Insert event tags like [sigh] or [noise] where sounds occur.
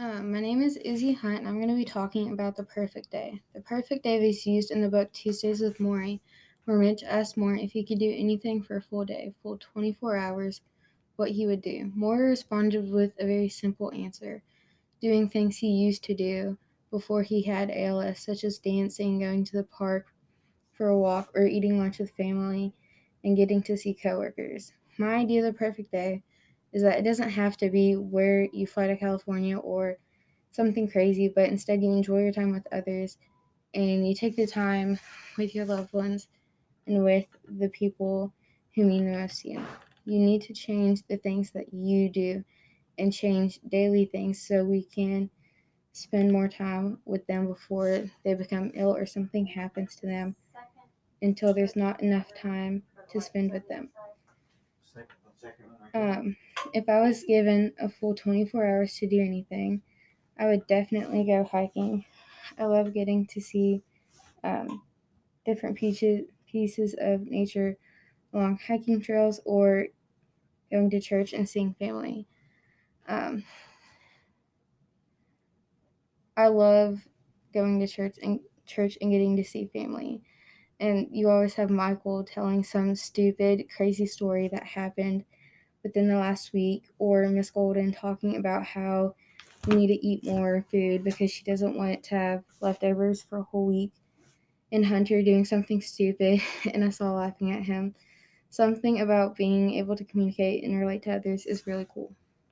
Um, my name is Izzy Hunt, and I'm going to be talking about the perfect day. The perfect day is used in the book Tuesdays with Morrie, where Mitch asked Morrie if he could do anything for a full day, full 24 hours, what he would do. Morrie responded with a very simple answer doing things he used to do before he had ALS, such as dancing, going to the park for a walk, or eating lunch with family and getting to see coworkers. My idea of the perfect day is that it doesn't have to be where you fly to California or something crazy, but instead you enjoy your time with others and you take the time with your loved ones and with the people who mean the most to you. You need to change the things that you do and change daily things so we can spend more time with them before they become ill or something happens to them until there's not enough time to spend with them. Um, if I was given a full 24 hours to do anything, I would definitely go hiking. I love getting to see um, different pieces pieces of nature along hiking trails or going to church and seeing family. Um, I love going to church and church and getting to see family. And you always have Michael telling some stupid, crazy story that happened within the last week, or Miss Golden talking about how we need to eat more food because she doesn't want to have leftovers for a whole week. And Hunter doing something stupid, [laughs] and us all laughing at him. Something about being able to communicate and relate to others is really cool.